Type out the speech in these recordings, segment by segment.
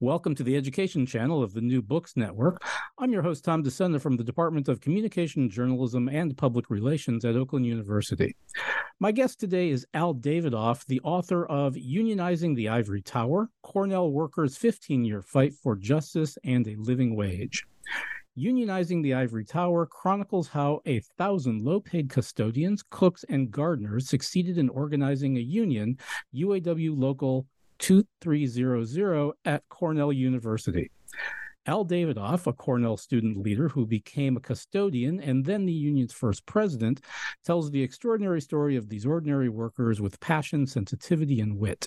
Welcome to the Education Channel of the New Books Network. I'm your host, Tom Discenna from the Department of Communication, Journalism, and Public Relations at Oakland University. My guest today is Al Davidoff, the author of Unionizing the Ivory Tower Cornell Workers' 15 Year Fight for Justice and a Living Wage. Unionizing the Ivory Tower chronicles how a thousand low paid custodians, cooks, and gardeners succeeded in organizing a union, UAW Local 2300 at Cornell University. Al Davidoff, a Cornell student leader who became a custodian and then the union's first president, tells the extraordinary story of these ordinary workers with passion, sensitivity, and wit.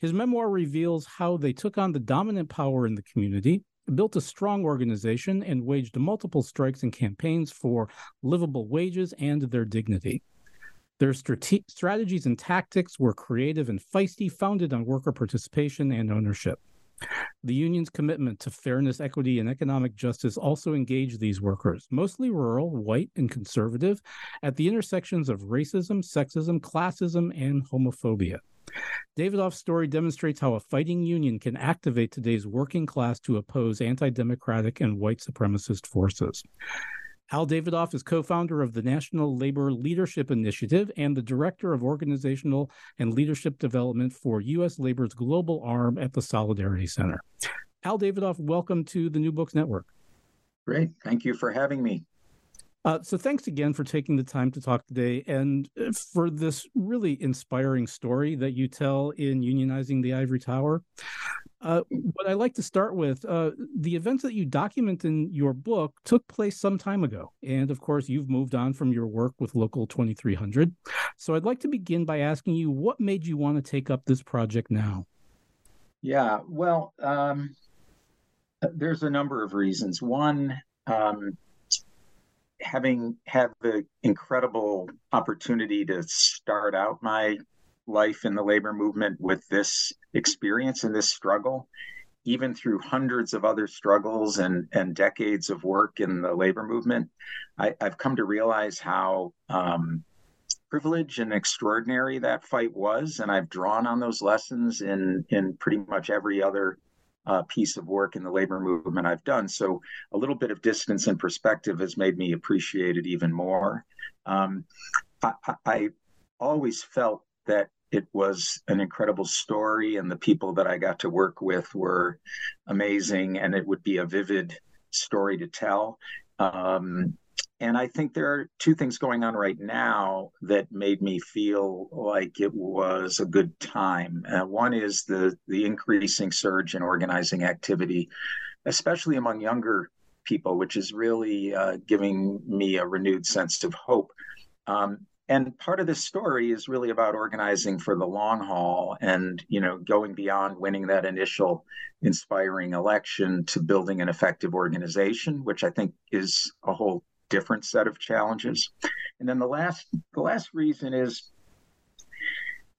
His memoir reveals how they took on the dominant power in the community, built a strong organization, and waged multiple strikes and campaigns for livable wages and their dignity. Their strate- strategies and tactics were creative and feisty, founded on worker participation and ownership. The union's commitment to fairness, equity, and economic justice also engaged these workers, mostly rural, white, and conservative, at the intersections of racism, sexism, classism, and homophobia. Davidoff's story demonstrates how a fighting union can activate today's working class to oppose anti democratic and white supremacist forces. Al Davidoff is co founder of the National Labor Leadership Initiative and the Director of Organizational and Leadership Development for U.S. Labor's global arm at the Solidarity Center. Al Davidoff, welcome to the New Books Network. Great. Thank you for having me. Uh, so, thanks again for taking the time to talk today and uh, for this really inspiring story that you tell in Unionizing the Ivory Tower. Uh, what I like to start with uh, the events that you document in your book took place some time ago. And of course, you've moved on from your work with Local 2300. So, I'd like to begin by asking you what made you want to take up this project now? Yeah, well, um, there's a number of reasons. One, um, having had the incredible opportunity to start out my life in the labor movement with this experience and this struggle, even through hundreds of other struggles and, and decades of work in the labor movement, I, have come to realize how um, privileged and extraordinary that fight was. And I've drawn on those lessons in, in pretty much every other uh, piece of work in the labor movement I've done. So a little bit of distance and perspective has made me appreciate it even more. Um, I, I always felt that it was an incredible story, and the people that I got to work with were amazing, and it would be a vivid story to tell. Um, and I think there are two things going on right now that made me feel like it was a good time. Uh, one is the the increasing surge in organizing activity, especially among younger people, which is really uh, giving me a renewed sense of hope. Um, and part of this story is really about organizing for the long haul and you know going beyond winning that initial inspiring election to building an effective organization which i think is a whole different set of challenges. And then the last the last reason is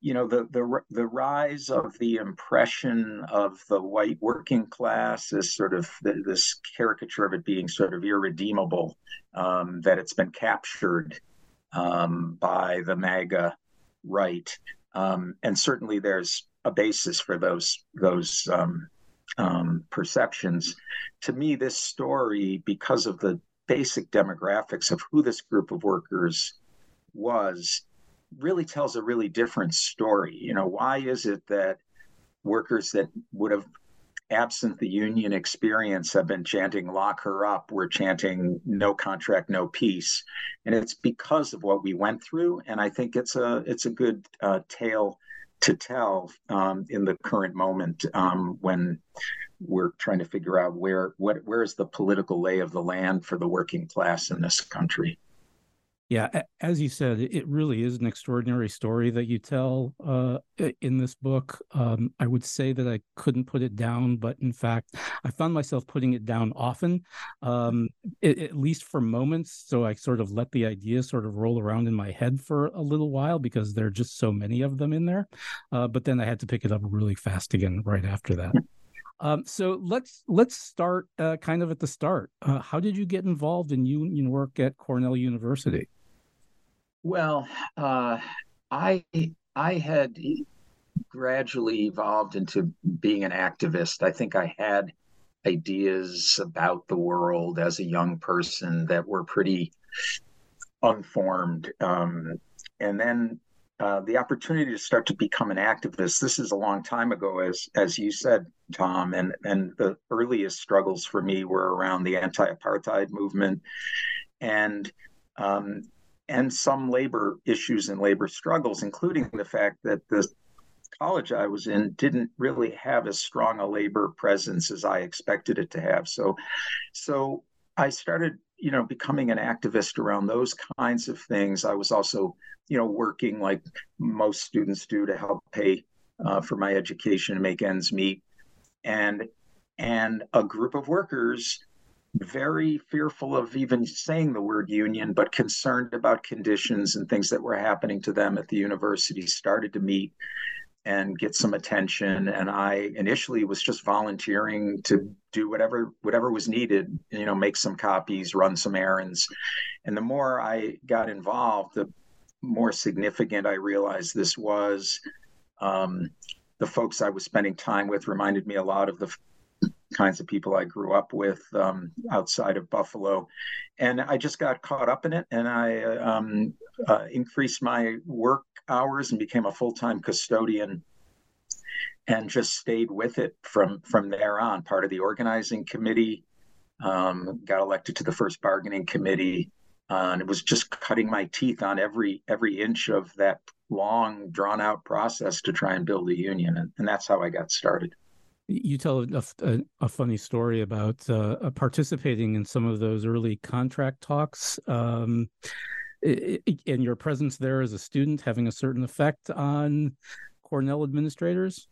you know the the the rise of the impression of the white working class is sort of the, this caricature of it being sort of irredeemable um, that it's been captured um, by the MAGA right um, and certainly there's a basis for those those um, um, perceptions to me this story because of the basic demographics of who this group of workers was really tells a really different story. You know, why is it that workers that would have absent the union experience have been chanting lock her up we're chanting no contract no peace and it's because of what we went through and i think it's a it's a good uh, tale to tell um, in the current moment um, when we're trying to figure out where what where is the political lay of the land for the working class in this country yeah, as you said, it really is an extraordinary story that you tell uh, in this book. Um, I would say that I couldn't put it down, but in fact, I found myself putting it down often, um, it, at least for moments. So I sort of let the idea sort of roll around in my head for a little while because there are just so many of them in there. Uh, but then I had to pick it up really fast again right after that. Um, so let's let's start uh, kind of at the start. Uh, how did you get involved in union work at Cornell University? Well, uh, I I had gradually evolved into being an activist. I think I had ideas about the world as a young person that were pretty unformed. Um, and then uh, the opportunity to start to become an activist. This is a long time ago, as as you said, Tom. And and the earliest struggles for me were around the anti-apartheid movement, and um, and some labor issues and labor struggles, including the fact that the college I was in didn't really have as strong a labor presence as I expected it to have. So, so I started, you know, becoming an activist around those kinds of things. I was also, you know, working like most students do to help pay uh, for my education and make ends meet. And and a group of workers very fearful of even saying the word union, but concerned about conditions and things that were happening to them at the university, started to meet and get some attention. And I initially was just volunteering to do whatever whatever was needed, you know, make some copies, run some errands. And the more I got involved, the more significant I realized this was. Um, the folks I was spending time with reminded me a lot of the kinds of people I grew up with um, outside of Buffalo. And I just got caught up in it and I um, uh, increased my work hours and became a full time custodian and just stayed with it from, from there on. Part of the organizing committee, um, got elected to the first bargaining committee. Uh, and it was just cutting my teeth on every every inch of that long drawn out process to try and build a union and, and that's how i got started you tell a, a, a funny story about uh, participating in some of those early contract talks um, and your presence there as a student having a certain effect on Cornell administrators?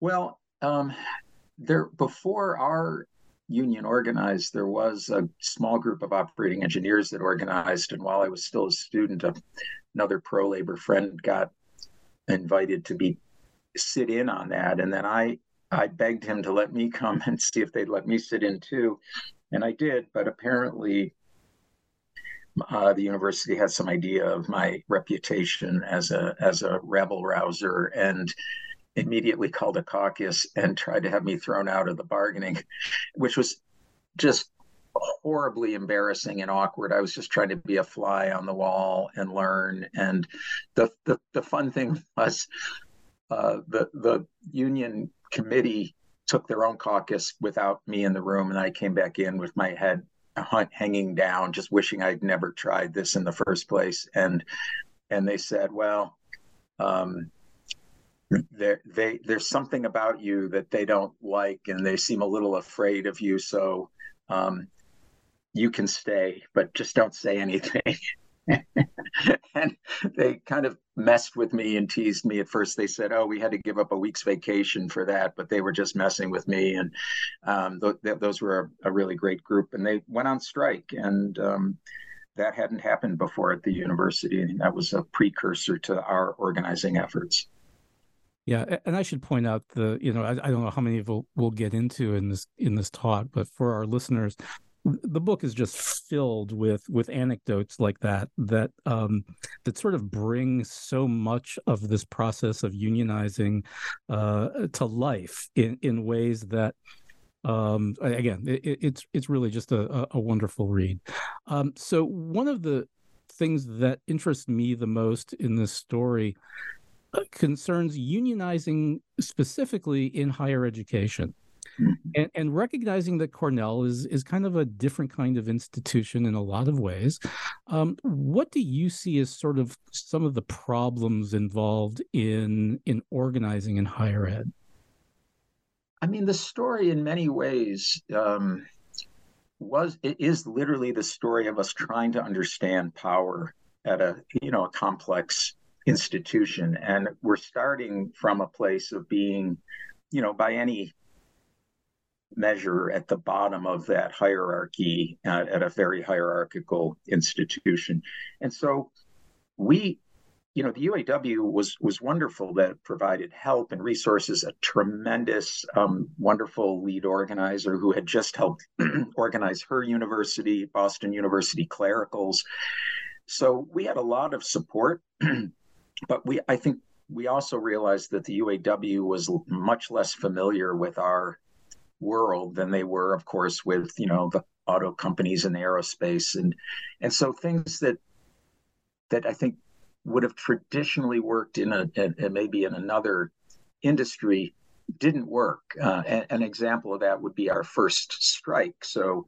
Well, um, there before our union organized, there was a small group of operating engineers that organized, and while I was still a student, another pro labor friend got invited to be sit in on that. And then I I begged him to let me come and see if they'd let me sit in too, and I did. But apparently, uh, the university had some idea of my reputation as a as a rebel rouser and immediately called a caucus and tried to have me thrown out of the bargaining, which was just horribly embarrassing and awkward. I was just trying to be a fly on the wall and learn. And the the, the fun thing was uh, the the union committee took their own caucus without me in the room, and I came back in with my head hanging down, just wishing I'd never tried this in the first place. And and they said, well. Um, there they there's something about you that they don't like and they seem a little afraid of you so um, you can stay but just don't say anything and they kind of messed with me and teased me at first. They said oh we had to give up a week's vacation for that but they were just messing with me. And um, th- th- those were a, a, really great group. And they went on strike. And um, that hadn't happened before at the university, and that was a precursor to our organizing efforts. Yeah, and I should point out the you know I, I don't know how many of we'll, we'll get into in this in this talk, but for our listeners, the book is just filled with with anecdotes like that that um, that sort of bring so much of this process of unionizing uh, to life in in ways that um, again it, it's it's really just a, a wonderful read. Um, so one of the things that interests me the most in this story uh, concerns unionizing specifically in higher education. Mm-hmm. And, and, recognizing that Cornell is is kind of a different kind of institution in a lot of ways, um, what do you see as sort of some of the problems involved in in organizing in higher ed? I mean, the story in many ways um, was it is literally the story of us trying to understand power at a you know a complex institution, and we're starting from a place of being, you know, by any measure at the bottom of that hierarchy uh, at a very hierarchical institution. And so we, you know, the UAW was was wonderful that provided help and resources. A tremendous, um, wonderful lead organizer who had just helped organize her university, Boston University Clericals. So we had a lot of support, but we, I think, we also realized that the UAW was much less familiar with our world than they were, of course, with you know the auto companies and the aerospace and and so things that that I think would have traditionally worked in a, a, a maybe in another industry didn't work. Uh, an example of that would be our first strike. So,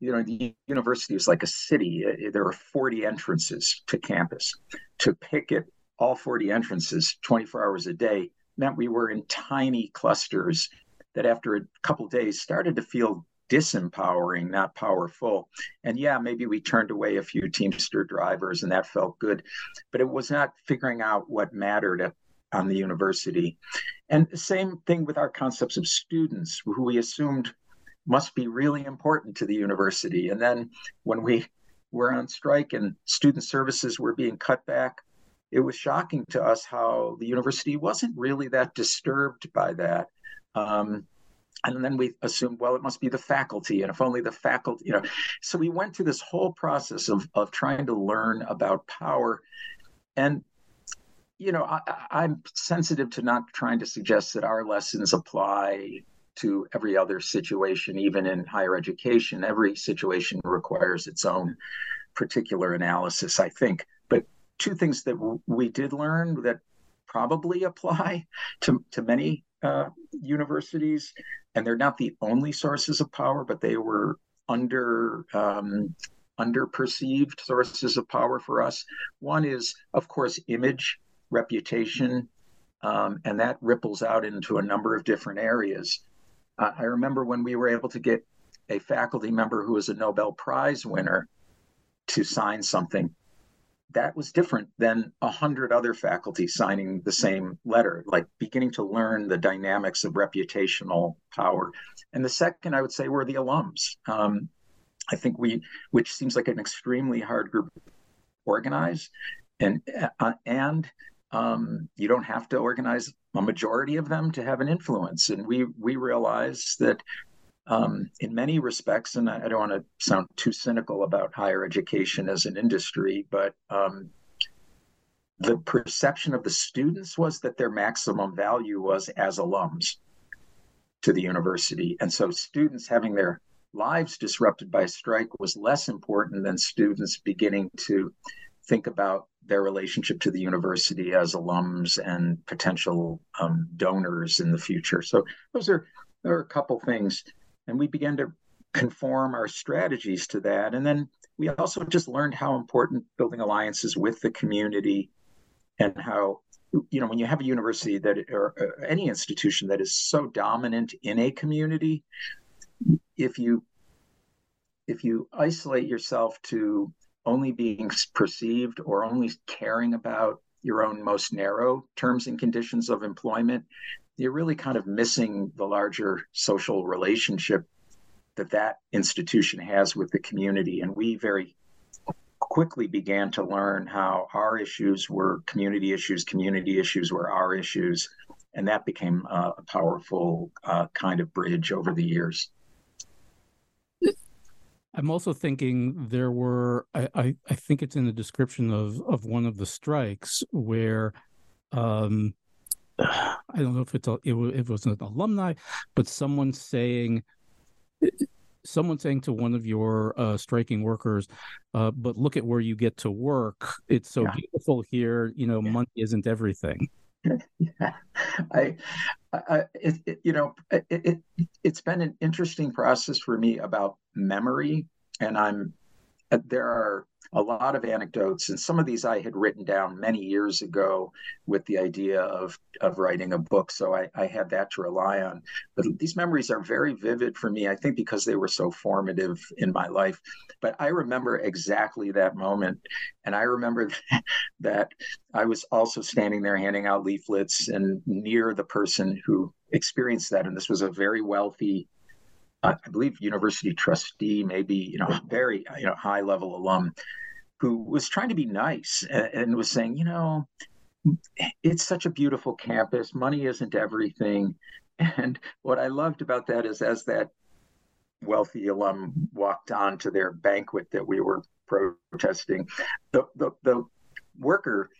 you know, the university is like a city. Uh, there are 40 entrances to campus. To picket all 40 entrances 24 hours a day meant we were in tiny clusters that after a couple days started to feel disempowering, not powerful. And yeah, maybe we turned away a few Teamster drivers and that felt good, but it was not figuring out what mattered on the university. And the same thing with our concepts of students, who we assumed must be really important to the university. And then when we were on strike and student services were being cut back, it was shocking to us how the university wasn't really that disturbed by that. Um, and then we assumed, well, it must be the faculty, and if only the faculty, you know. So we went through this whole process of of trying to learn about power, and you know, I, am sensitive to not trying to suggest that our lessons apply to every other situation, even in higher education. Every situation requires its own particular analysis, I think. But two things that we did learn that probably apply to, to many uh, universities, and they're not the only sources of power, but they were under um, underperceived sources of power for us. One is, of course, image, reputation, um, and that ripples out into a number of different areas. Uh, I remember when we were able to get a faculty member who was a Nobel Prize winner to sign something that was different than a hundred other faculty signing the same letter, like beginning to learn the dynamics of reputational power. And the second, I would say, were the alums. Um, I think we, which seems like an extremely hard group to organize, and uh, and um, you don't have to organize a majority of them to have an influence. And we we realize that um, in many respects, and I, don't want to sound too cynical about higher education as an industry, but um, the perception of the students was that their maximum value was as alums to the university. And so students having their lives disrupted by a strike was less important than students beginning to think about their relationship to the university as alums and potential um, donors in the future. So those are there are a couple things and we began to conform our strategies to that. And then we also just learned how important building alliances with the community and how you know when you have a university that or uh, any institution that is so dominant in a community if you if you isolate yourself to only being perceived or only caring about your own most narrow terms and conditions of employment you're really kind of missing the larger social relationship that that institution has with the community. And we very quickly began to learn how our issues were community issues, community issues were our issues, and that became a, powerful uh, kind of bridge over the years. I'm also thinking there were I, I, I think it's in the description of of one of the strikes where um I don't know if it's a, it, it was an alumni, but someone saying someone saying to one of your uh, striking workers, uh, "But look at where you get to work. It's so yeah. beautiful here. You know, yeah. money isn't everything." yeah, I, I it, it, you know, it, it it's been an interesting process for me about memory, and I'm there are a lot of anecdotes, and some of these I had written down many years ago with the idea of of writing a book. So I, I had that to rely on. But these memories are very vivid for me, I think, because they were so formative in my life. But I remember exactly that moment, and I remember that I was also standing there handing out leaflets and near the person who experienced that, and this was a very wealthy I believe university trustee, maybe you know, very you know high level alum, who was trying to be nice and, and was saying, you know, it's such a beautiful campus. Money isn't everything. And what I loved about that is as that wealthy alum walked on to their banquet that we were protesting, the, the, the worker,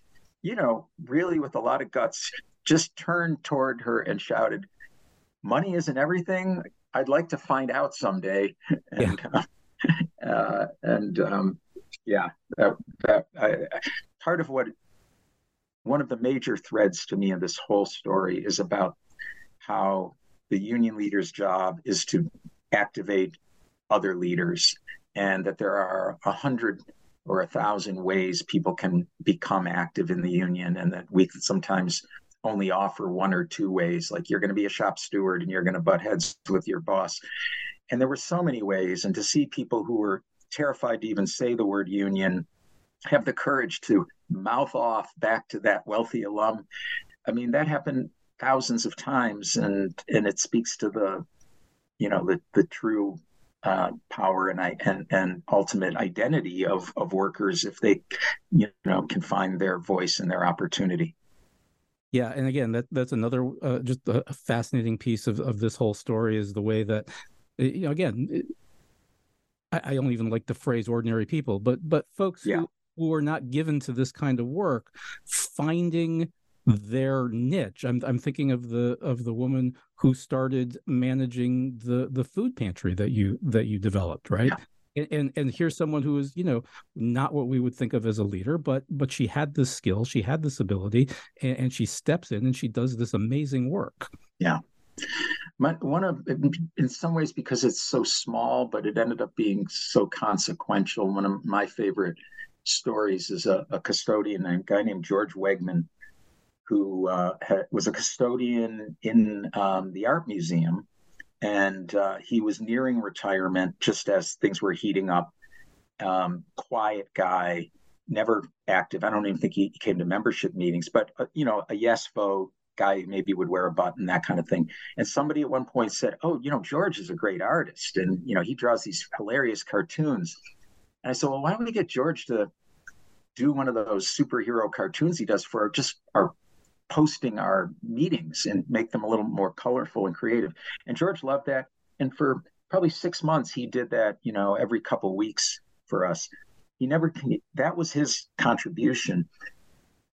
you know, really with a lot of guts, just turned toward her and shouted, Money isn't everything. I'd like to find out someday. And, yeah. uh, and um, yeah, that, that I, part of what one of the major threads to me in this whole story is about how the union leader's job is to activate other leaders, and that there are a hundred or a thousand ways people can become active in the union, and that we sometimes only offer one or two ways like you're going to be a shop steward and you're going to butt heads with your boss. And there were so many ways and to see people who were terrified to even say the word union have the courage to mouth off back to that wealthy alum i mean that happened thousands of times and and it speaks to the you know the the true uh, power and, I and and ultimate identity of of workers if they you know can find their voice and their opportunity yeah, and again, that that's another uh, just a fascinating piece of, of this whole story is the way that you know again, it, I, I, don't even like the phrase ordinary people, but but folks yeah. who, who are not given to this kind of work finding their niche. I'm I'm thinking of the of the woman who started managing the the food pantry that you that you developed, right? Yeah and, and and here's someone who is you know not what we would think of as a leader but but she had this skill she had this ability and, and she steps in and she does this amazing work. Yeah. My, one of in some ways because it's so small but it ended up being so consequential one of my favorite stories is a, a custodian a guy named george wegman who uh, was a custodian in um, the art museum and uh, he was nearing retirement just as things were heating up. Um, quiet guy, never active. I don't even think he came to membership meetings, but uh, you know, a yes vote guy maybe would wear a button, that kind of thing. And somebody at one point said, "Oh, you know, George is a great artist, and you know, he draws these hilarious cartoons." And I said, "Well, why don't we get George to do one of those superhero cartoons he does for just our posting our meetings and make them a little more colorful and creative. And George loved that. And for probably six months, he did that, you know, every couple weeks for us. He never, that was his contribution.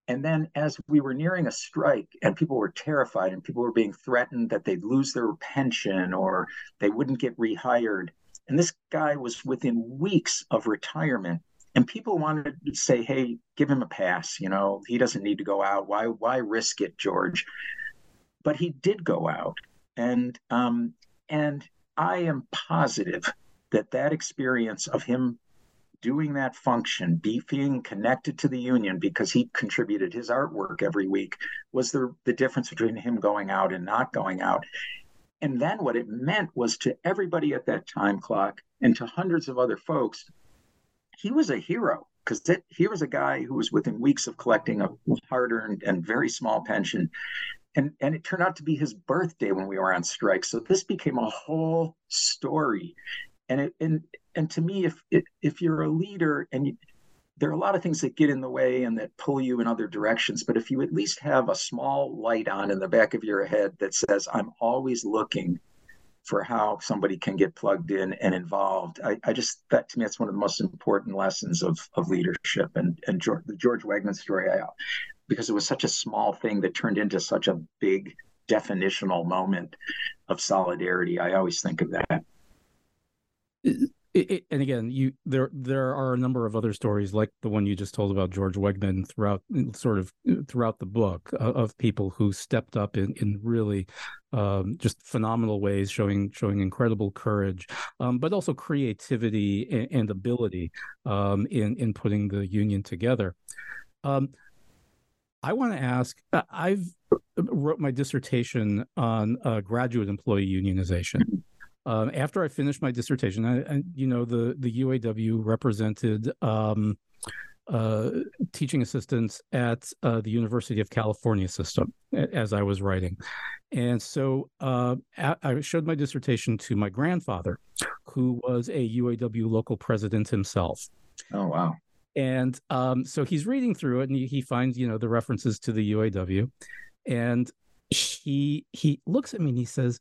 And then as we were nearing a strike and people were terrified and people were being threatened that they'd lose their pension or they wouldn't get rehired. And this guy was within weeks of retirement and people wanted to say, "Hey, give him a pass. You know, he doesn't need to go out. Why? Why risk it, George?" But he did go out, and um, and I am positive that that experience of him doing that function, being connected to the union because he contributed his artwork every week, was the the difference between him going out and not going out. And then what it meant was to everybody at that time clock and to hundreds of other folks he was a hero because he was a guy who was within weeks of collecting a hard-earned and very small pension and and it turned out to be his birthday when we were on strike so this became a whole story and it and and to me if if you're a leader and you, there are a lot of things that get in the way and that pull you in other directions. But if you at least have a small light on in the back of your head that says, I'm always looking for how somebody can get plugged in and involved. I, I just that to me that's one of the most important lessons of of leadership and and George, the George Wegman story. I, because it was such a small thing that turned into such a big definitional moment of solidarity. I always think of that. Uh, It, it, and again, you there there are a number of other stories like the one you just told about George Wegman throughout sort of throughout the book uh, of people who stepped up in in really um, just phenomenal ways, showing showing incredible courage, um, but also creativity and, and ability um, in in putting the union together. Um, I want to ask. I've wrote my dissertation on uh, graduate employee unionization. Um, after I finished my dissertation, I, I, you know, the the UAW represented um, uh, teaching assistants at uh, the University of California system as I was writing, and so uh, I showed my dissertation to my grandfather, who was a UAW local president himself. Oh wow! And um, so he's reading through it, and he, he finds you know the references to the UAW, and he he looks at me and he says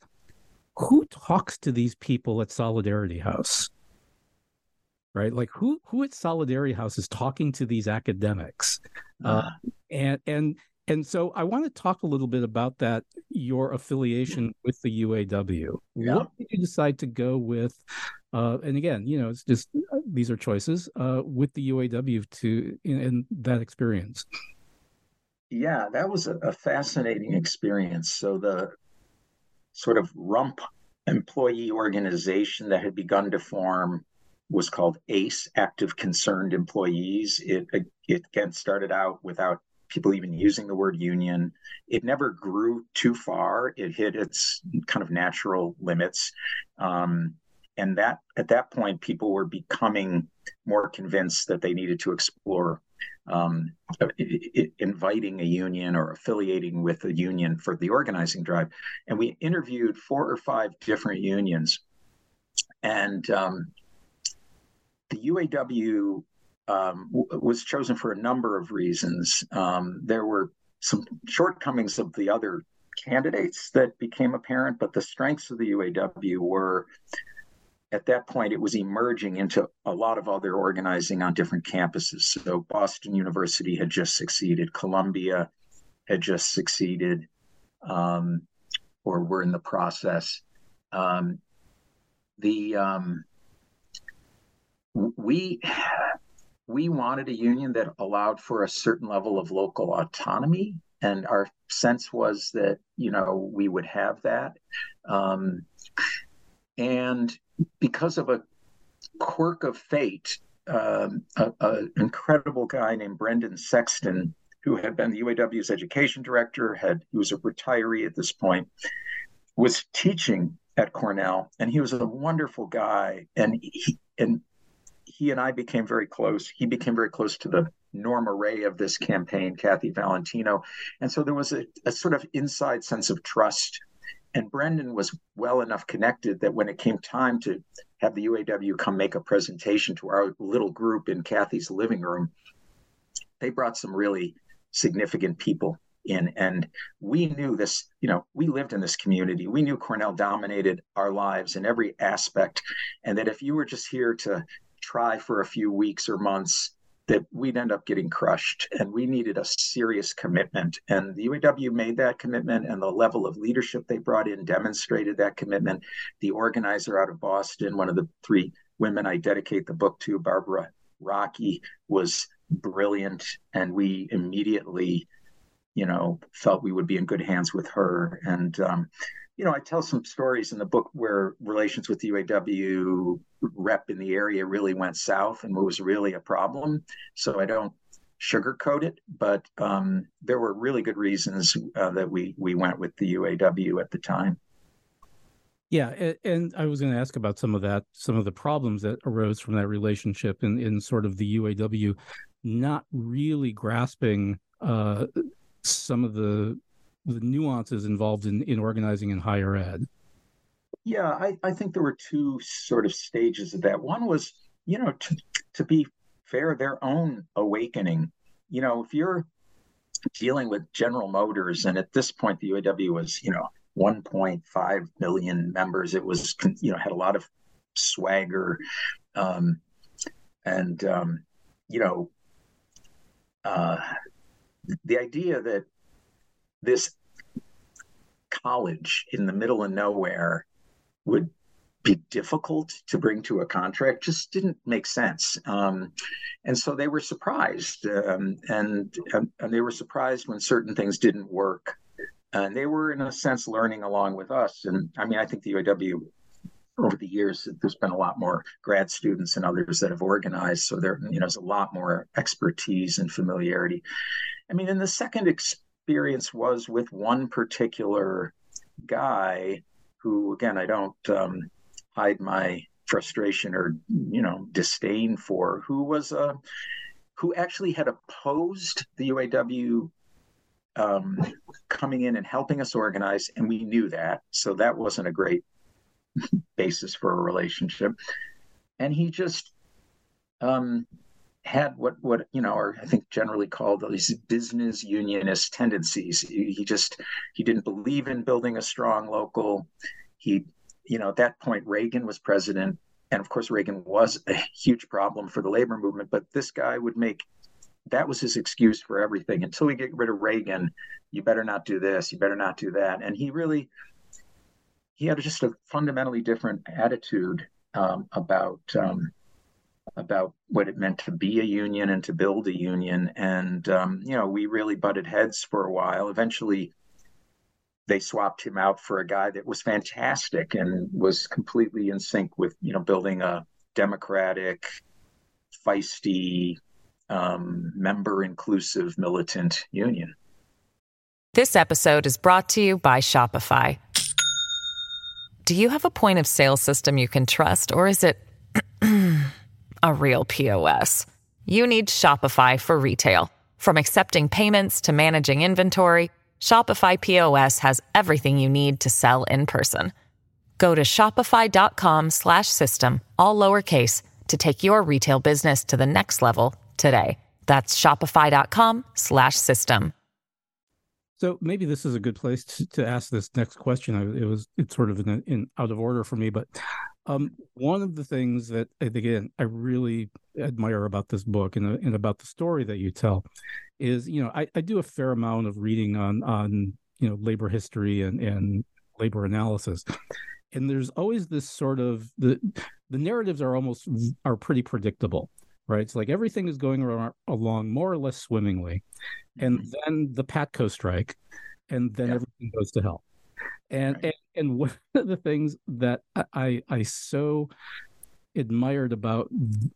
who talks to these people at Solidarity House? Right, like who who at Solidarity House is talking to these academics, uh, uh, and and and so I want to talk a little bit about that. Your affiliation with the UAW. Yeah. What did you decide to go with? Uh, and again, you know, it's just uh, these are choices uh, with the UAW to in, in that experience. Yeah, that was a, a fascinating experience. So the sort of rump employee organization that had begun to form was called ACE, Active Concerned Employees. It, it again started out without people even using the word union. It never grew too far. It hit its kind of natural limits. Um, and that at that point, people were becoming more convinced that they needed to explore um, inviting a union or affiliating with a union for the organizing drive. And we interviewed four or five different unions. And um, the UAW um, was chosen for a number of reasons. Um, there were some shortcomings of the other candidates that became apparent, but the strengths of the UAW were at that point, it was emerging into a lot of other organizing on different campuses. So Boston University had just succeeded, Columbia had just succeeded, um, or were in the process. Um, the um, we we wanted a union that allowed for a certain level of local autonomy, and our sense was that you know we would have that. Um, and because of a quirk of fate, um, an incredible guy named Brendan Sexton, who had been the UAW's education director, had he was a retiree at this point, was teaching at Cornell, and he was a wonderful guy, and he and he and I became very close. He became very close to the Norma Rae of this campaign, Kathy Valentino, and so there was a, a sort of inside sense of trust and Brendan was well enough connected that when it came time to have the UAW come make a presentation to our little group in Kathy's living room, they brought some really significant people in. And we knew this, you know, we lived in this community. We knew Cornell dominated our lives in every aspect. And that if you were just here to try for a few weeks or months, that we'd end up getting crushed and we needed a serious commitment. And the UAW made that commitment and the level of leadership they brought in demonstrated that commitment. The organizer out of Boston one of the three women I dedicate the book to Barbara Rocky, was brilliant and we immediately you know felt we would be in good hands with her. And um, you know, I tell some stories in the book where relations with the UAW rep in the area really went south and was really a problem. So I don't sugarcoat it, but um, there were really good reasons uh, that we we went with the UAW at the time. Yeah, and, and I was going to ask about some of that, some of the problems that arose from that relationship, in in sort of the UAW not really grasping uh, some of the the nuances involved in, in organizing in higher ed? Yeah, I, I think there were two sort of stages of that. One was, you know, to, to be fair, their own awakening. You know, if you're dealing with General Motors, and at this point the UAW was, you know, 1.5 million members. It was, you know, had a lot of swagger, um, and um, you know, uh, the idea that this college in the middle of nowhere would be difficult to bring to a contract just didn't make sense. Um, and so they were surprised, um, and, and they were surprised when certain things didn't work. And they were, in a sense, learning along with us. And I mean, I think the UAW over the years, there's been a lot more grad students and others that have organized. So there, you know, there's a lot more expertise and familiarity. I mean, in the second experience was with one particular guy who, again, I don't um, hide my frustration or you know disdain for, who was a uh, who actually had opposed the UAW um, coming in and helping us organize, and we knew that, so that wasn't a great basis for a relationship. And he just um, had what what you know are I think generally called these business unionist tendencies. He, he just he didn't believe in building a strong local. He you know, at that point, Reagan was president. And of course, Reagan was a huge problem for the labor movement. But this guy would make that was his excuse for everything. Until we get rid of Reagan, you better not do this, you better not do that. And he really, he had just a fundamentally different attitude um, about um, about what it meant to be a union and to build a union. And um, you know, we really butted heads for a while. Eventually, they swapped him out for a guy that was fantastic and was completely in sync with you know building a democratic, feisty, um, member inclusive militant union. This episode is brought to you by Shopify. Do you have a point of sale system you can trust, or is it a real POS? You need Shopify for retail. From accepting payments to managing inventory. Shopify POS has everything you need to sell in person. Go to shopify.com/system all lowercase to take your retail business to the next level today. That's shopify.com/system. So maybe this is a good place to, to ask this next question. I, it was it's sort of in, in out of order for me, but um, one of the things that again I really admire about this book and, and about the story that you tell is you know I, I do a fair amount of reading on on you know labor history and and labor analysis and there's always this sort of the the narratives are almost are pretty predictable right it's like everything is going around, along more or less swimmingly and mm-hmm. then the patco strike and then yeah. everything goes to hell and, right. and and one of the things that i i so admired about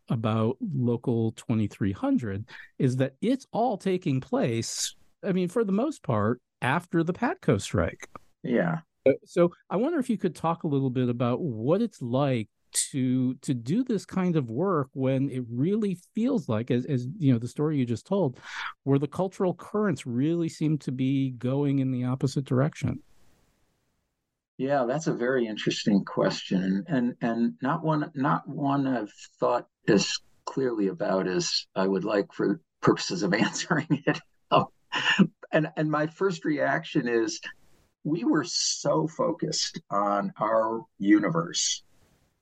about local 2300 is that it's all taking place i mean for the most part after the patco strike. Yeah. So i wonder if you could talk a little bit about what it's like to to do this kind of work when it really feels like as, as you know the story you just told where the cultural currents really seem to be going in the opposite direction yeah, that's a very interesting question, and and not one not one I've thought as clearly about as I would like for purposes of answering it. Um, and and my first reaction is, we were so focused on our universe.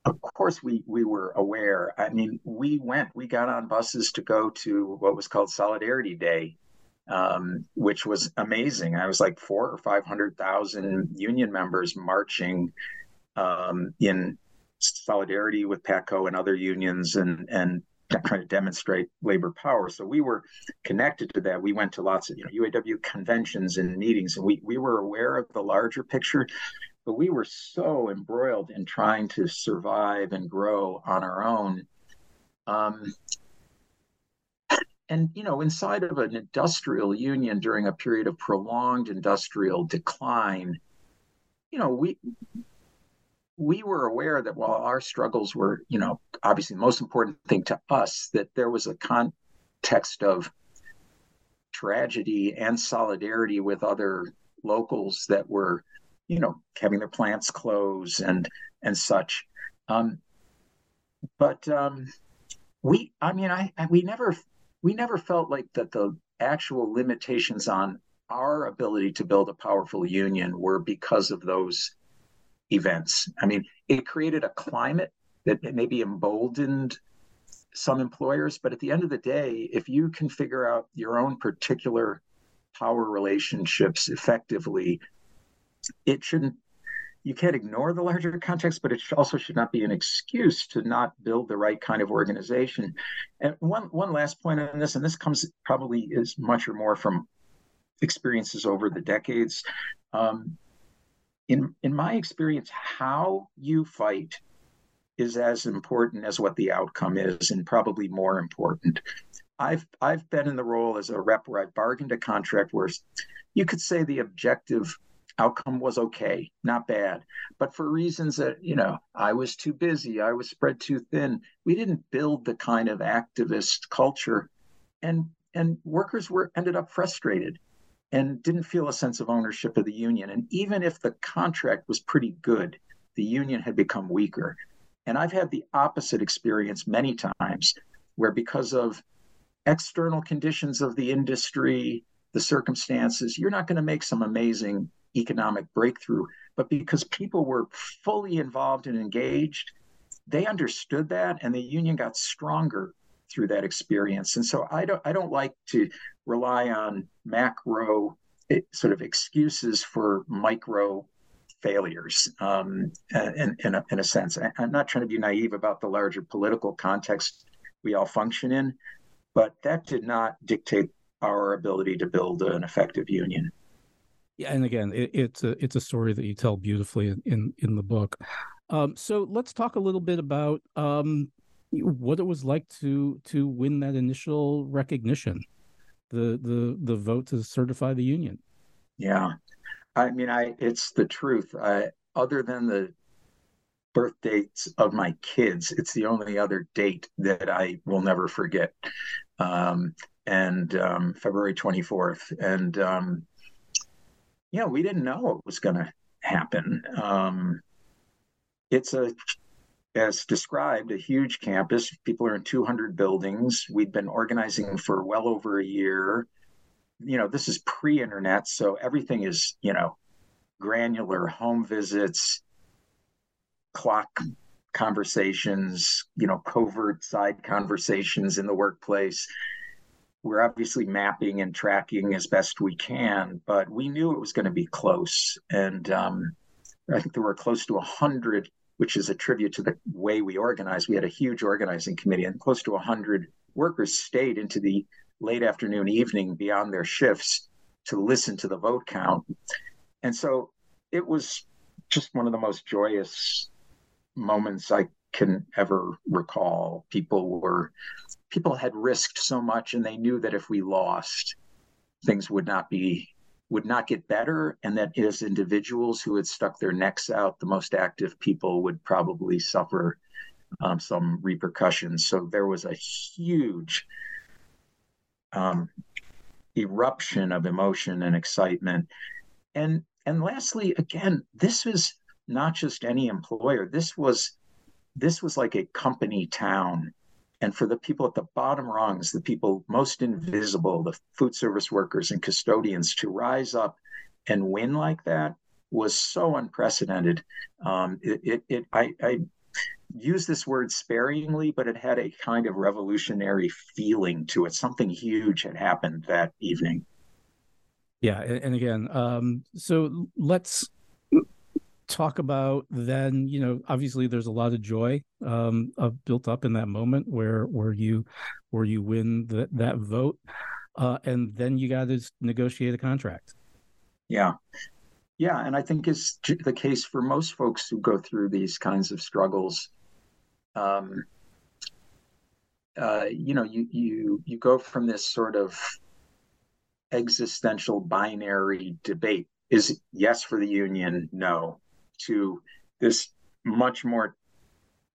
Of course, we we were aware. I mean, we went, we got on buses to go to what was called Solidarity Day um, which was amazing. I was like four or five hundred thousand union members marching um, in solidarity with PATCO and other unions, and and trying to demonstrate labor power. So we were connected to that. We went to lots of you know UAW conventions and meetings, and we we were aware of the larger picture. But we were so embroiled in trying to survive and grow on our own um, and you know inside of an industrial union during a period of prolonged industrial decline you know we we were aware that while our struggles were you know obviously the most important thing to us that there was a context of tragedy and solidarity with other locals that were you know having their plants close and and such. Um, but um, we, I mean, I, I we never we never felt like that the actual limitations on our ability to build a powerful union were because of those events. I mean, it created a climate that maybe emboldened some employers, but at the end of the day, if you can figure out your own particular power relationships effectively, it shouldn't you can't ignore the larger context, but it also should not be an excuse to not build the right kind of organization. And one one last point on this, and this comes probably as much or more from experiences over the decades. Um, in in my experience, how you fight is as important as what the outcome is, and probably more important. I've I've been in the role as a rep where I've bargained a contract where you could say the objective outcome was okay, not bad. But for reasons that, you know, I was too busy, I was spread too thin, we didn't build the kind of activist culture. And and workers were ended up frustrated and didn't feel a sense of ownership of the union. And even if the contract was pretty good, the union had become weaker. And I've had the opposite experience many times where because of external conditions of the industry, the circumstances, you're not going to make some amazing economic breakthrough. But because people were fully involved and engaged, they understood that and the union got stronger through that experience. And so I don't I don't like to rely on macro eh, sort of excuses for micro failures um, in, in, a, in a sense. I'm not trying to be naive about the larger political context we all function in, but that did not dictate our ability to build an effective union. Yeah, and again, it, it's a it's a story that you tell beautifully in in, the book. Um, so let's talk a little bit about um, what it was like to to win that initial recognition, the the the vote to certify the union. Yeah, I mean, I it's the truth. I, other than the birth dates of my kids, it's the only other date that I will never forget. Um, and um, February 24th, and um, know, we didn't know what was going to happen. Um, it's a, as described, a huge campus. People are in 200 buildings. We'd been organizing for well over a year. You know, this is pre internet, so everything is, you know, granular home visits, clock conversations, you know, covert side conversations in the workplace we're obviously mapping and tracking as best we can, but we knew it was going to be close. And um, I think there were close to 100, which is a tribute to the way we organized. We had a huge organizing committee, and close to 100 workers stayed into the late afternoon, evening beyond their shifts to listen to the vote count. And so it was just one of the most joyous moments I can ever recall. People were people had risked so much and they knew that if we lost things would not be would not get better and that as individuals who had stuck their necks out the most active people would probably suffer um, some repercussions. So there was a huge um, eruption of emotion and excitement. And and lastly again this was not just any employer. This was this was like a company town and for the people at the bottom rungs, the people most invisible, the food service workers and custodians, to rise up and win like that was so unprecedented. Um, it, it, it I, I use this word sparingly, but it had a kind of revolutionary feeling to it. Something huge had happened that evening. Yeah, and, and again, um, so let's talk about then you know obviously there's a lot of joy um of built up in that moment where where you where you win that that vote uh and then you got to negotiate a contract. Yeah. Yeah and i think it's the case for most folks who go through these kinds of struggles um uh you know you you you go from this sort of existential binary debate is yes for the union? No to this much more,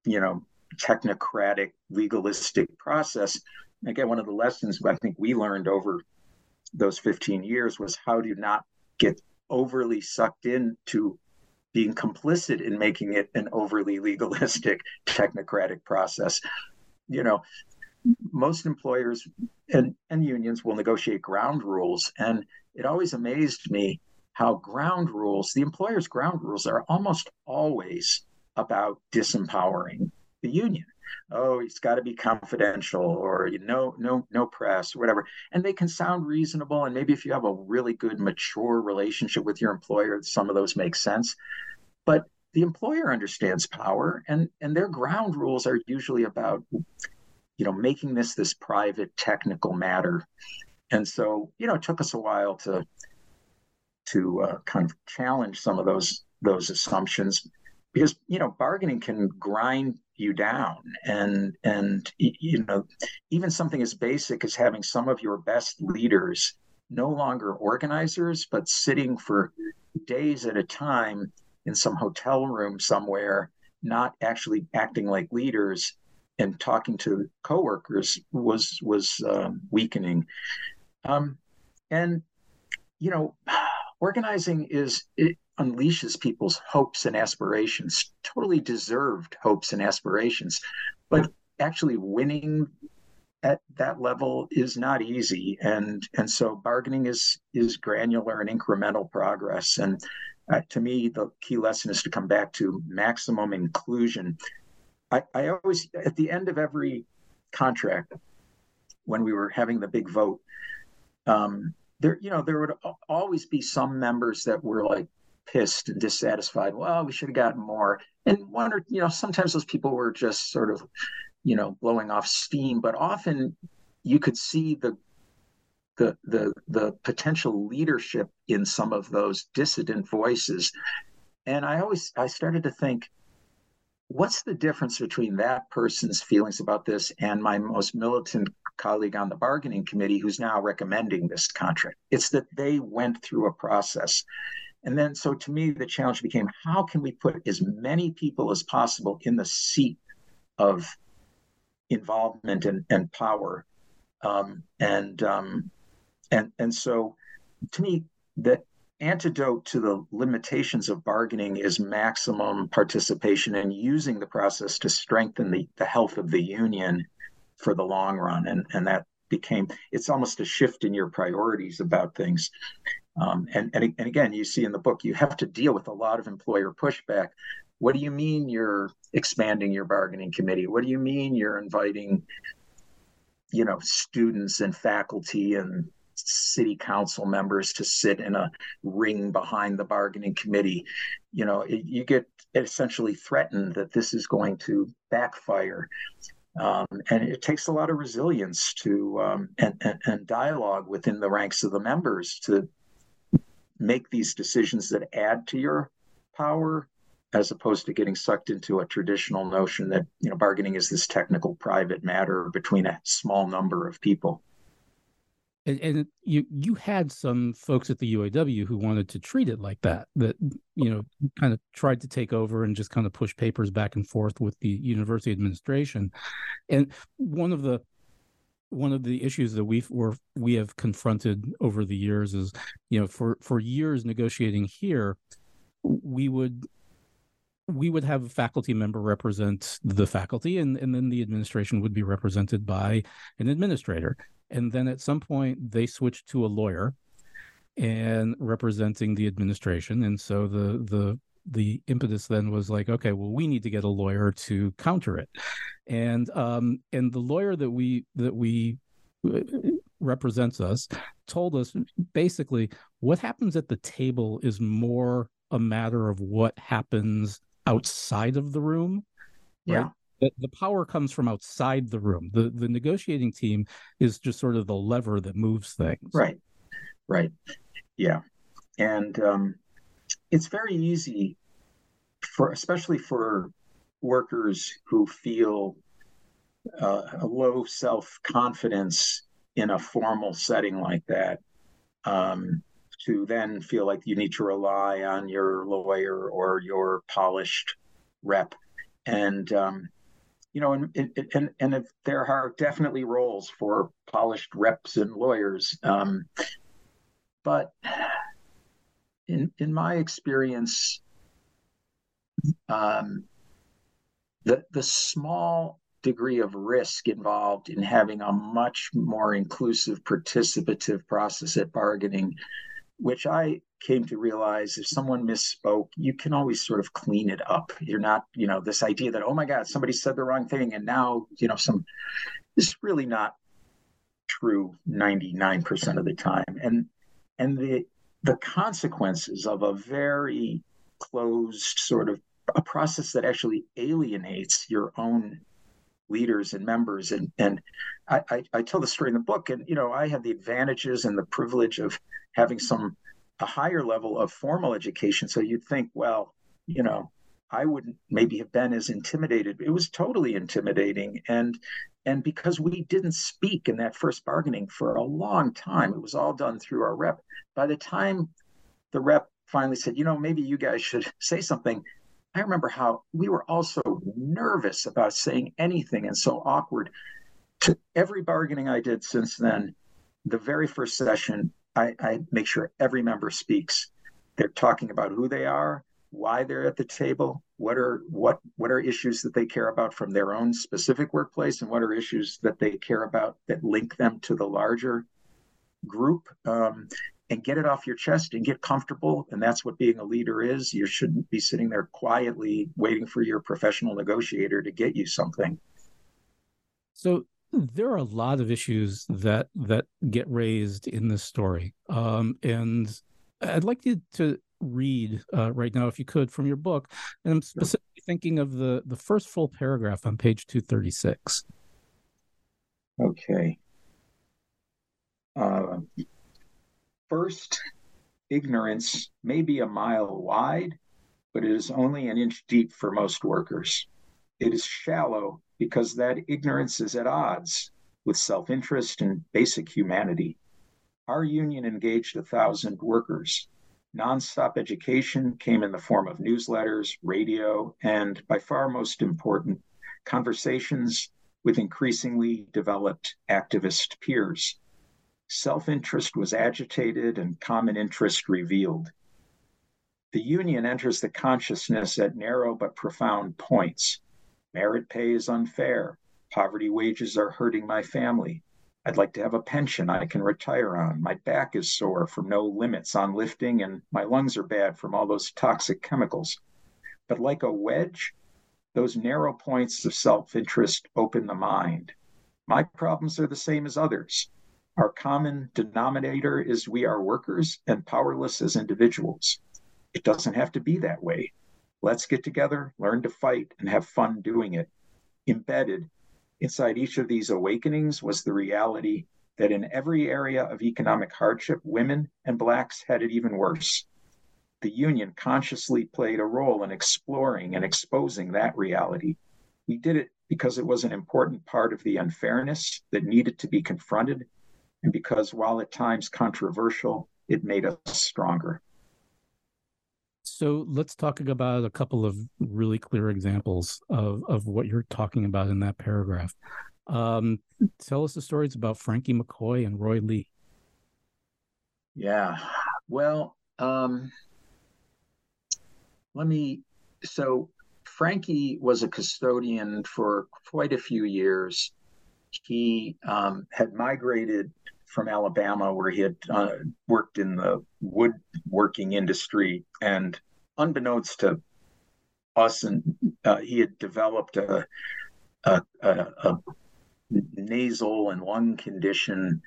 you know, technocratic, legalistic process. Again, one of the lessons I think we learned over those 15 years was how to not get overly sucked into being complicit in making it an overly legalistic, technocratic process. You know, most employers and, and unions will negotiate ground rules. And it always amazed me how ground rules, the employer's ground rules, are almost always about disempowering the union. Oh, it's got to be confidential, or you know, no, no press, or whatever. And they can sound reasonable. And maybe if you have a really good, mature relationship with your employer, some of those make sense. But the employer understands power, and and their ground rules are usually about, you know, making this this private technical matter. And so, you know, it took us a while to to uh, kind of challenge some of those those assumptions because you know bargaining can grind you down. And and you know even something as basic as having some of your best leaders no longer organizers but sitting for days at a time in some hotel room somewhere not actually acting like leaders and talking to coworkers was was um, weakening. Um, and you know organizing is it unleashes people's hopes and aspirations, totally deserved hopes and aspirations. But actually winning at that level is not easy. And and so bargaining is is granular and incremental progress. And uh, to me the key lesson is to come back to maximum inclusion. I, I always at the end of every contract when we were having the big vote um, there, you know, there would always be some members that were like pissed and dissatisfied. Well, we should have gotten more. And one or, you know, sometimes those people were just sort of, you know, blowing off steam, but often you could see the the the the potential leadership in some of those dissident voices. And I always I started to think, what's the difference between that person's feelings about this and my most militant colleague on the bargaining committee who's now recommending this contract. It's that they went through a process. And then, so to me, the challenge became how can we put as many people as possible in the seat of involvement and, and power? Um, and, um, and, and so to me, the antidote to the limitations of bargaining is maximum participation and using the process to strengthen the, the health of the union for the long run. And, and that became, it's almost a shift in your priorities about things. Um, and, and, and again, you see in the book, you have to deal with a lot of employer pushback. What do you mean you're expanding your bargaining committee? What do you mean you're inviting, you know, students and faculty and city council members to sit in a ring behind the bargaining committee? You know, it, you get essentially threatened that this is going to backfire. Um, and it takes a lot of resilience to um, and, and, and, dialogue within the ranks of the members to make these decisions that add to your power as opposed to getting sucked into a traditional notion that you know bargaining is this technical private matter between a small number of people and, and, you you had some folks at the UAW who wanted to treat it like that that you know kind of tried to take over and just kind of push papers back and forth with the university administration. And one of the one of the issues that we've were we have confronted over the years is you know for for years negotiating here we would we would have a faculty member represent the faculty and, and then the administration would be represented by an administrator and then at some point they switched to a lawyer and representing the administration. And so the the the impetus then was like okay well we need to get a lawyer to counter it. And um and the lawyer that we that we uh, represents us told us basically what happens at the table is more a matter of what happens outside of the room right? yeah the, the power comes from outside the room. The the negotiating team is just sort of the lever that moves things. Right. Right. Yeah. And um, it's very easy for especially for workers who feel uh, a low self confidence in a formal setting like that um, to then feel like you need to rely on your lawyer or your polished rep and um, you know, and and and if there are definitely roles for polished reps and lawyers, um, but in in my experience, um, the the small degree of risk involved in having a much more inclusive, participative process at bargaining, which I came to realize if someone misspoke, you can always sort of clean it up. You're not, you know, this idea that, oh my God, somebody said the wrong thing and now, you know, some is really not true 99% of the time. And and the the consequences of a very closed sort of a process that actually alienates your own leaders and members and and I, I, I tell the story in the book and you know I had the advantages and the privilege of having some a higher level of formal education. So you'd think, well, you know, I wouldn't maybe have been as intimidated. It was totally intimidating. And and because we didn't speak in that first bargaining for a long time, it was all done through our rep. By the time the rep finally said, you know, maybe you guys should say something, I remember how we were all so nervous about saying anything and so awkward. To every bargaining I did since then, the very first session, I, I make sure every member speaks. They're talking about who they are, why they're at the table, what are what what are issues that they care about from their own specific workplace, and what are issues that they care about that link them to the larger group. Um, and get it off your chest and get comfortable. And that's what being a leader is. You shouldn't be sitting there quietly waiting for your professional negotiator to get you something. So there are a lot of issues that that get raised in this story, um, and I'd like you to read uh, right now, if you could, from your book. And I'm specifically thinking of the the first full paragraph on page two thirty six. Okay. Uh, first, ignorance may be a mile wide, but it is only an inch deep for most workers. It is shallow because that ignorance is at odds with self interest and basic humanity. Our union engaged a thousand workers. Nonstop education came in the form of newsletters, radio, and by far most important, conversations with increasingly developed activist peers. Self interest was agitated and common interest revealed. The union enters the consciousness at narrow but profound points Merit pay is unfair. Poverty wages are hurting my family. I'd like to have a pension I can retire on. My back is sore from no limits on lifting, and my lungs are bad from all those toxic chemicals. But like a wedge, those narrow points of self interest open the mind. My problems are the same as others. Our common denominator is we are workers and powerless as individuals. It doesn't have to be that way. Let's get together, learn to fight, and have fun doing it. Embedded inside each of these awakenings was the reality that in every area of economic hardship, women and Blacks had it even worse. The union consciously played a role in exploring and exposing that reality. We did it because it was an important part of the unfairness that needed to be confronted, and because, while at times controversial, it made us stronger. So let's talk about a couple of really clear examples of, of what you're talking about in that paragraph. Um, tell us the stories about Frankie McCoy and Roy Lee. Yeah. Well, um, let me. So Frankie was a custodian for quite a few years. He um, had migrated from Alabama, where he had uh, worked in the woodworking industry, and unbeknownst to us, and uh, he had developed a, a, a, a, nasal and lung condition,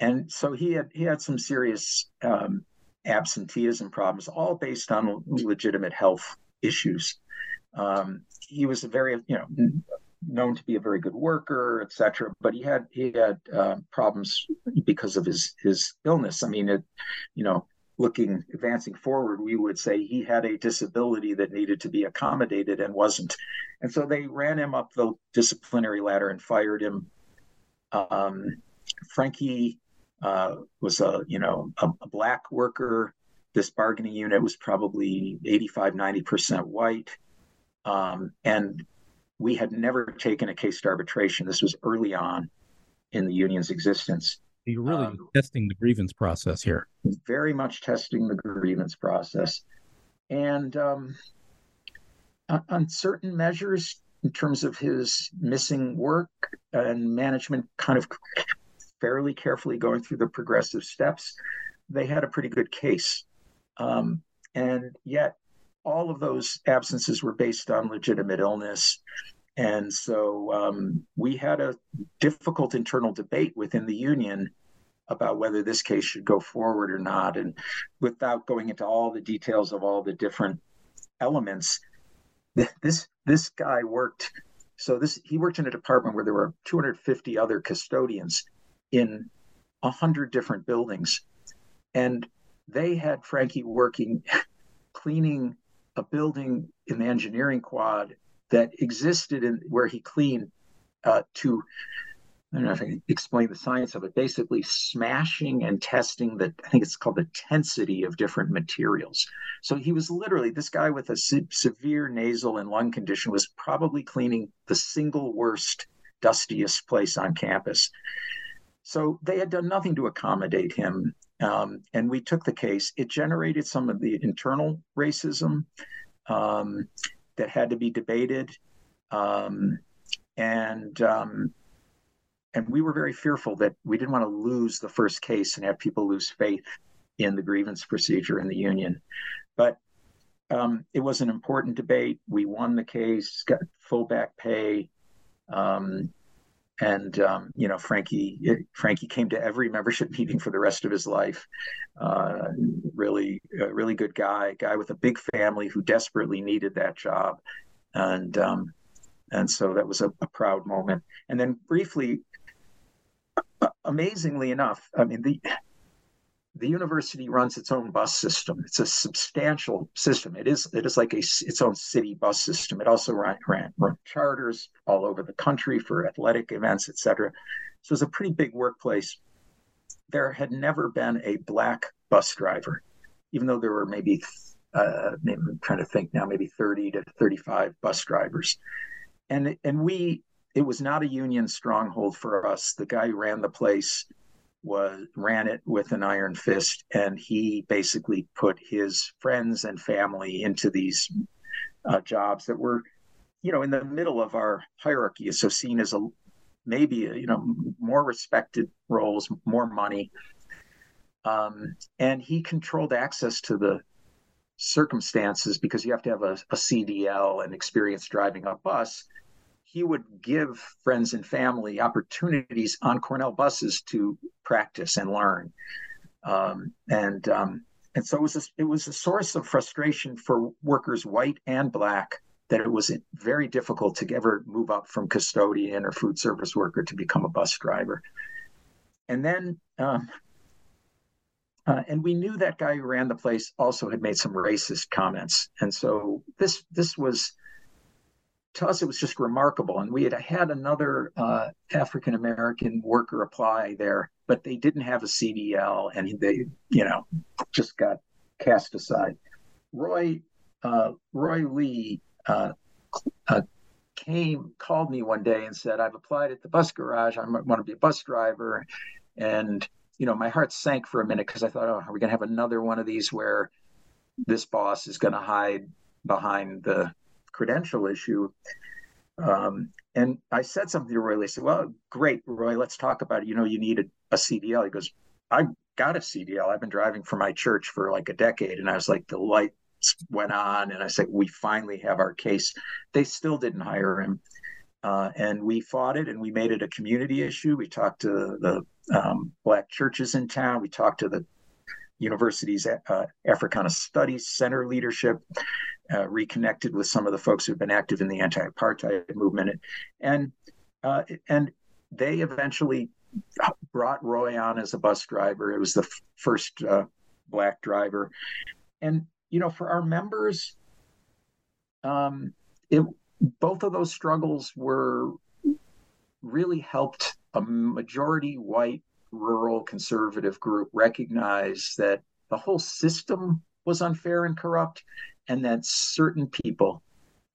and so he had he had some serious um, absenteeism problems, all based on legitimate health issues. Um, he was a very you know known to be a very good worker, etc. But he had he had uh, problems because of his his illness. I mean, it, you know, looking advancing forward, we would say he had a disability that needed to be accommodated and wasn't. And so they ran him up the disciplinary ladder and fired him. Um, Frankie uh, was a you know a, a, black worker. This bargaining unit was probably 85, 90% white. Um, and we had never taken a case to arbitration. This was early on in the union's existence. You're really um, testing the grievance process here. Very much testing the grievance process. And um, on certain measures, in terms of his missing work and management kind of fairly carefully going through the progressive steps, they had a pretty good case. Um, and yet, all of those absences were based on legitimate illness. And so um, we had a difficult internal debate within the union about whether this case should go forward or not. And without going into all the details of all the different elements, this this guy worked. So this he worked in a department where there were 250 other custodians in a hundred different buildings, and they had Frankie working cleaning a building in the engineering quad that existed in where he cleaned uh, to I don't know if I can explain the science of it. Basically, smashing and testing the, I think it's called the tensity of different materials. So he was literally, this guy with a se- severe nasal and lung condition was probably cleaning the single worst, dustiest place on campus. So they had done nothing to accommodate him. Um, and we took the case. It generated some of the internal racism um, that had to be debated. Um, and um, and we were very fearful that we didn't want to lose the first case and have people lose faith in the grievance procedure in the union. But um, it was an important debate. We won the case, got full back pay, um, and um, you know Frankie Frankie came to every membership meeting for the rest of his life. Uh, really, really good guy, guy with a big family who desperately needed that job, and um, and so that was a, a proud moment. And then briefly, amazingly enough, I mean the the university runs its own bus system. It's a substantial system. It is it is like a its own city bus system. It also ran, ran, ran charters all over the country for athletic events, etc. So it's a pretty big workplace. There had never been a black bus driver, even though there were maybe, uh, maybe I'm trying to think now, maybe 30 to 35 bus drivers, and and we it was not a union stronghold for us. The guy who ran the place was ran it with an iron fist, and he basically put his friends and family into these uh, jobs that were, you know, in the middle of our hierarchy, so seen as a maybe you know more respected roles, more money, um, and he controlled access to the circumstances because you have to have a, a CDL and experience driving a bus he would give friends and family opportunities on Cornell buses to practice and learn. Um, and um, and so it was a, it was a source of frustration for workers, white and black, that it was very difficult to ever move up from custodian or food service worker to become a bus driver. And then, um, uh, and we knew that guy who ran the place also had made some racist comments, and so this this was to us, it was just remarkable. And we had had another uh, African American worker apply there, but they didn't have a CDL, and they, you know, just got cast aside. Roy uh, Roy Lee uh, uh came, called me one day and said, "I've applied at the bus garage. I want to be a bus driver," and you know, my heart sank for a minute because I thought, "Oh, are we going to have another one of these where this boss is going to hide behind the credential issue. Um, and I said something to Roy. They said, "Well, great, Roy. Let's talk about it. You know, you need a, a CDL." He goes, "I got a CDL. I've been driving for my church for like a decade." And I was like, the lights went on, and I said, "We finally have our case." They still didn't hire him, uh, and we fought it, and we made it a community issue. We talked to the um, black churches in town. We talked to the university's uh, Africana Studies Center leadership uh, reconnected with some of the folks who've been active in the anti-apartheid movement, and uh, and they eventually brought Roy on as a bus driver. It was the f- first uh, black driver, and you know, for our members, um, it both of those struggles were really helped a majority white rural conservative group recognize that the whole system was unfair and corrupt and that certain people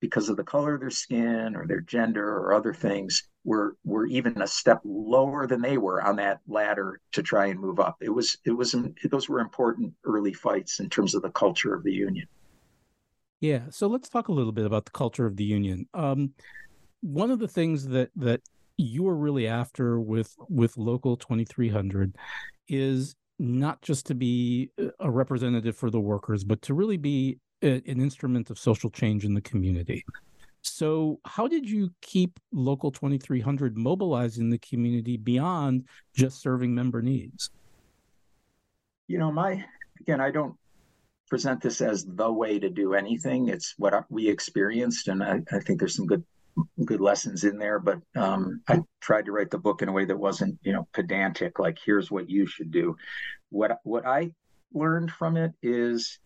because of the color of their skin or their gender or other things were were even a step lower than they were on that ladder to try and move up. It was it was those were important early fights in terms of the culture of the union. Yeah so let's talk a little bit about the culture of the union. Um, one of the things that that you are really after with with local 2300 is not just to be a representative for the workers but to really be an instrument of social change in the community so how did you keep local 2300 mobilizing the community beyond just serving member needs you know my again i don't present this as the way to do anything it's what we experienced and i, I think there's some good good lessons in there, but um, I tried to write the book in a way that wasn't, you know, pedantic. Like, here's what you should do. What what I learned from it is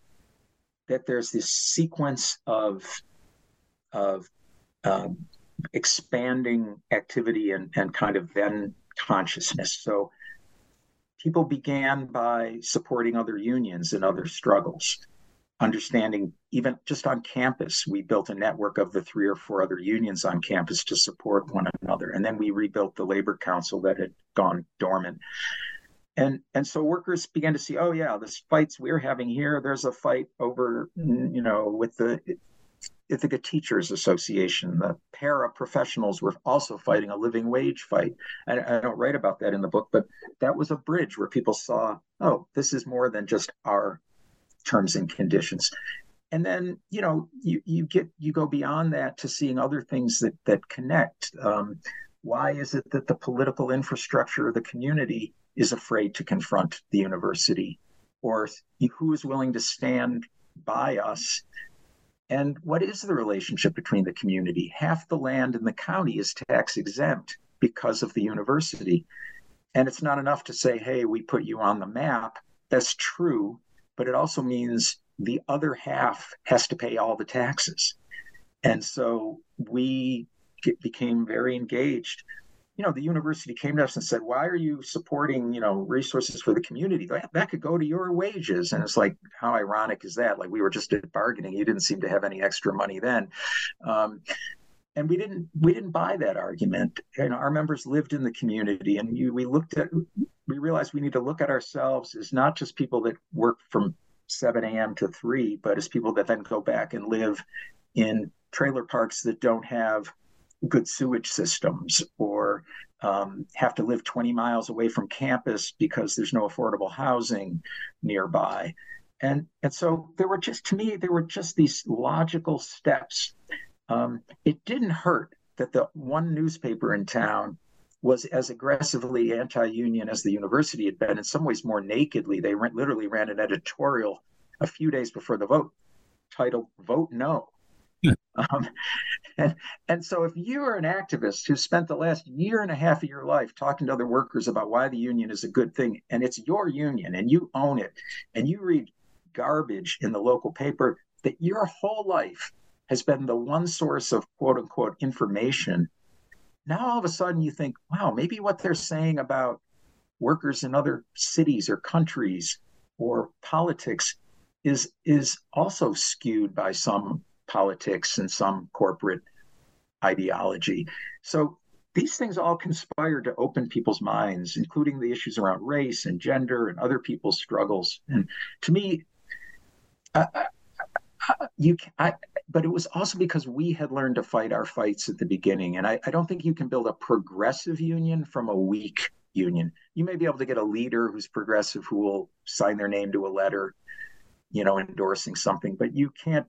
that there's this sequence of of um, expanding activity and and kind of then consciousness. So people began by supporting other unions and other struggles understanding even just on campus we built a network of the three or four other unions on campus to support one another and then we rebuilt the labor council that had gone dormant and and so workers began to see oh yeah this fights we're having here there's a fight over you know with the Ithaca Teachers Association, the paraprofessionals were also fighting a living wage fight. I, I don't write about that in the book, but that was a bridge where people saw, oh, this is more than just our terms and conditions and then you know you you get you go beyond that to seeing other things that that connect um, why is it that the political infrastructure of the community is afraid to confront the university or who is willing to stand by us and what is the relationship between the community half the land in the county is tax exempt because of the university and it's not enough to say hey we put you on the map that's true but it also means the other half has to pay all the taxes. And so we became very engaged. You know, the university came to us and said, "Why are you supporting, you know, resources for the community? That, could go to your wages." And it's like, how ironic is that? Like we were just at bargaining. You didn't seem to have any extra money then. Um, and we didn't we didn't buy that argument and our members lived in the community and you, we looked at we realized we need to look at ourselves as not just people that work from 7 a.m. to 3, but as people that then go back and live in trailer parks that don't have good sewage systems or um, have to live 20 miles away from campus because there's no affordable housing nearby. And, and so there were just, to me, there were just these logical steps. Um, it didn't hurt that the one newspaper in town was as aggressively anti-union as the university had been. In some ways, more nakedly. They literally ran an editorial a few days before the vote titled "Vote No." Hmm. um, and, and so, if you are an activist who spent the last year and a half of your life talking to other workers about why the union is a good thing, and it's your union and you own it, and you read garbage in the local paper that your whole life has been the one source of quote unquote information now all of a sudden you think, wow, maybe what they're saying about workers in other cities or countries or politics is is also skewed by some politics and some corporate ideology. So these things all conspire to open people's minds, including the issues around race and gender and other people's struggles. And to me, I, you, I, but it was also because we had learned to fight our fights at the beginning. And I, I don't think you can build a progressive union from a weak union. You may be able to get a leader who's progressive who will sign their name to a letter, you know, endorsing something, but you can't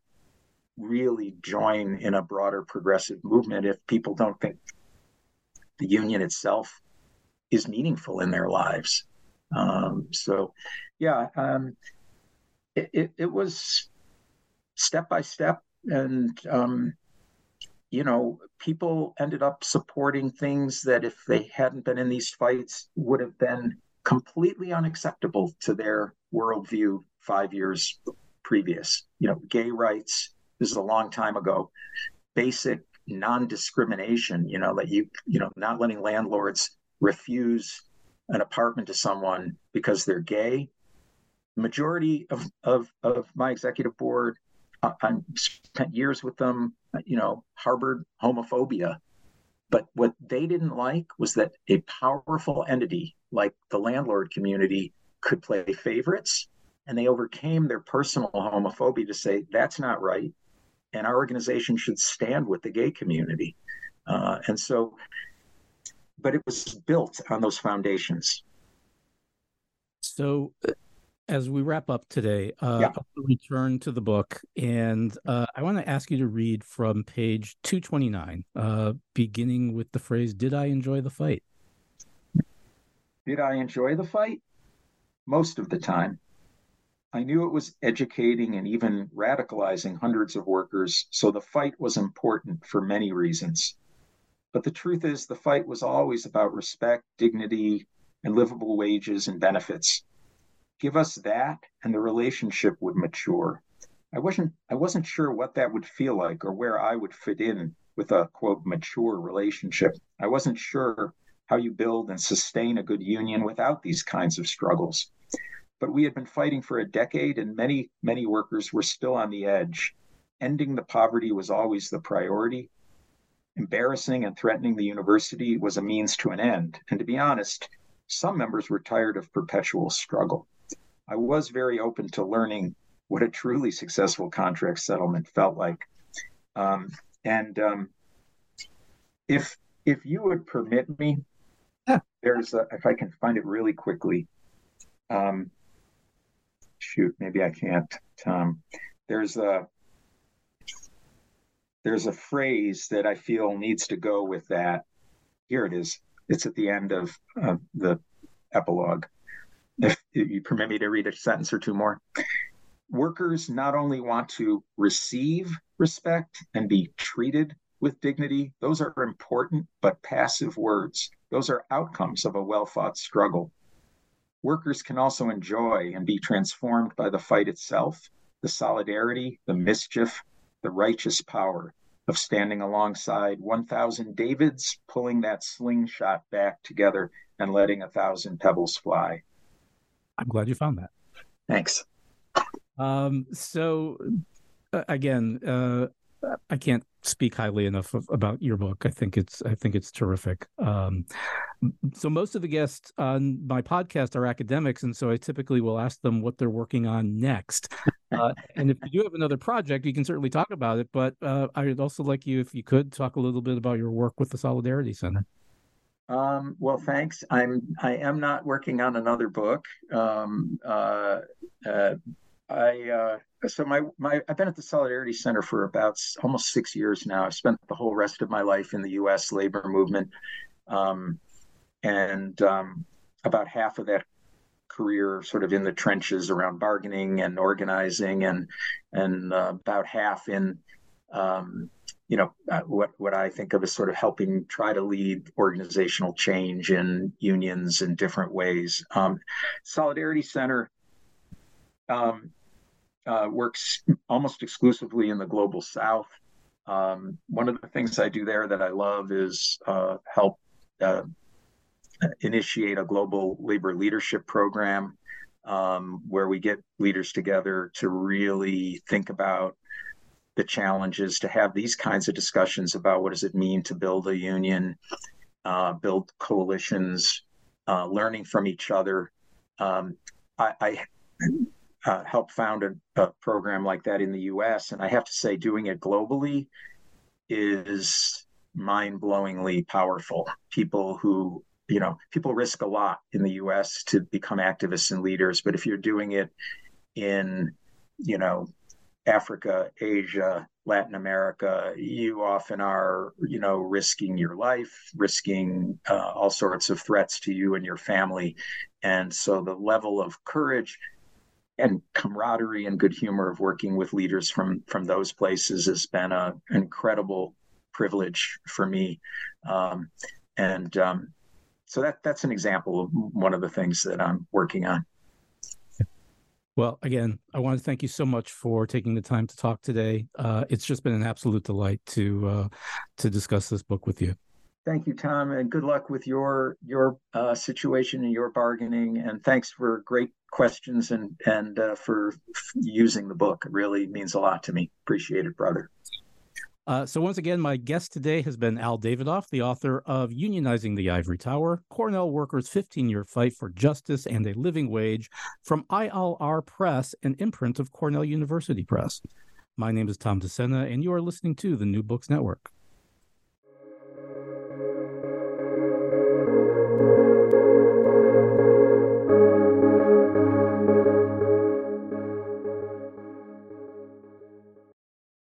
really join in a broader progressive movement if people don't think the union itself is meaningful in their lives. Um, so, yeah, um, it, it, it was step by step and um, you know people ended up supporting things that if they hadn't been in these fights would have been completely unacceptable to their worldview five years previous you know gay rights this is a long time ago basic non-discrimination you know that you you know not letting landlords refuse an apartment to someone because they're gay majority of, of, of my executive board I spent years with them, you know, harbored homophobia. But what they didn't like was that a powerful entity like the landlord community could play favorites. And they overcame their personal homophobia to say, that's not right. And our organization should stand with the gay community. Uh, and so, but it was built on those foundations. So, as we wrap up today, uh, yeah. I'll return to the book, and uh, I want to ask you to read from page 229, uh, beginning with the phrase, Did I enjoy the fight? Did I enjoy the fight? Most of the time. I knew it was educating and even radicalizing hundreds of workers, so the fight was important for many reasons. But the truth is, the fight was always about respect, dignity, and livable wages and benefits. Give us that, and the relationship would mature. I wasn't I wasn't sure what that would feel like or where I would fit in with a quote mature relationship. I wasn't sure how you build and sustain a good union without these kinds of struggles. But we had been fighting for a decade, and many, many workers were still on the edge. Ending the poverty was always the priority. Embarrassing and threatening the university was a means to an end. And to be honest, some members were tired of perpetual struggle. I was very open to learning what a truly successful contract settlement felt like. Um, and um, if if you would permit me, there's a, if I can find it really quickly. Um, shoot, maybe I can't. Tom, there's a there's a phrase that I feel needs to go with that. Here it is. It's at the end of the epilogue. If you permit me to read a sentence or two more. Workers not only want to receive respect and be treated with dignity, those are important but passive words. Those are outcomes of a well fought struggle. Workers can also enjoy and be transformed by the fight itself, the solidarity, the mischief, the righteous power of standing alongside 1,000 Davids, pulling that slingshot back together and letting a thousand pebbles fly. I'm glad you found that. Thanks. Um, so, uh, again, uh, I can't speak highly enough of, about your book. I think it's I think it's terrific. Um, so most of the guests on my podcast are academics, and so I typically will ask them what they're working on next. Uh, and if you do have another project, you can certainly talk about it. But uh, I would also like you, if you could, talk a little bit about your work with the Solidarity Center. Um, well, thanks. I'm I am not working on another book. Um, uh, uh I uh, so my my I've been at the Solidarity Center for about almost six years now. I've spent the whole rest of my life in the U.S. labor movement, um, and um, about half of that career sort of in the trenches around bargaining and organizing, and and uh, about half in um, you know uh, what what I think of as sort of helping try to lead organizational change in unions in different ways. Um, Solidarity Center um, uh, works almost exclusively in the global south. Um, one of the things I do there that I love is uh, help uh, initiate a global labor leadership program um, where we get leaders together to really think about the challenges to have these kinds of discussions about what does it mean to build a union, uh, build coalitions, uh, learning from each other. Um, I, I uh, helped found a, a, program like that in the US. And I have to say, doing it globally is mind blowingly powerful. People who, you know, people risk a lot in the US to become activists and leaders. But if you're doing it in, you know, Africa, Asia, Latin America, you often are, you know, risking your life, risking uh, all sorts of threats to you and your family. And so the level of courage and camaraderie and good humor of working with leaders from from those places has been a, an incredible privilege for me. Um, and um, so that that's an example of one of the things that i'm working on. Well again i want to thank you so much for taking the time to talk today. Uh, it's just been an absolute delight to uh, to discuss this book with you. Thank you, Tom, and good luck with your your uh, situation and your bargaining. And thanks for great questions and and uh, for using the book. It really means a lot to me. Appreciate it, brother. Uh, so once again, my guest today has been Al Davidoff, the author of Unionizing the Ivory Tower, Cornell Workers' 15-Year Fight for Justice and a Living Wage from ILR Press, an imprint of Cornell University Press. My name is Tom Discenna, and you are listening to the New Books Network.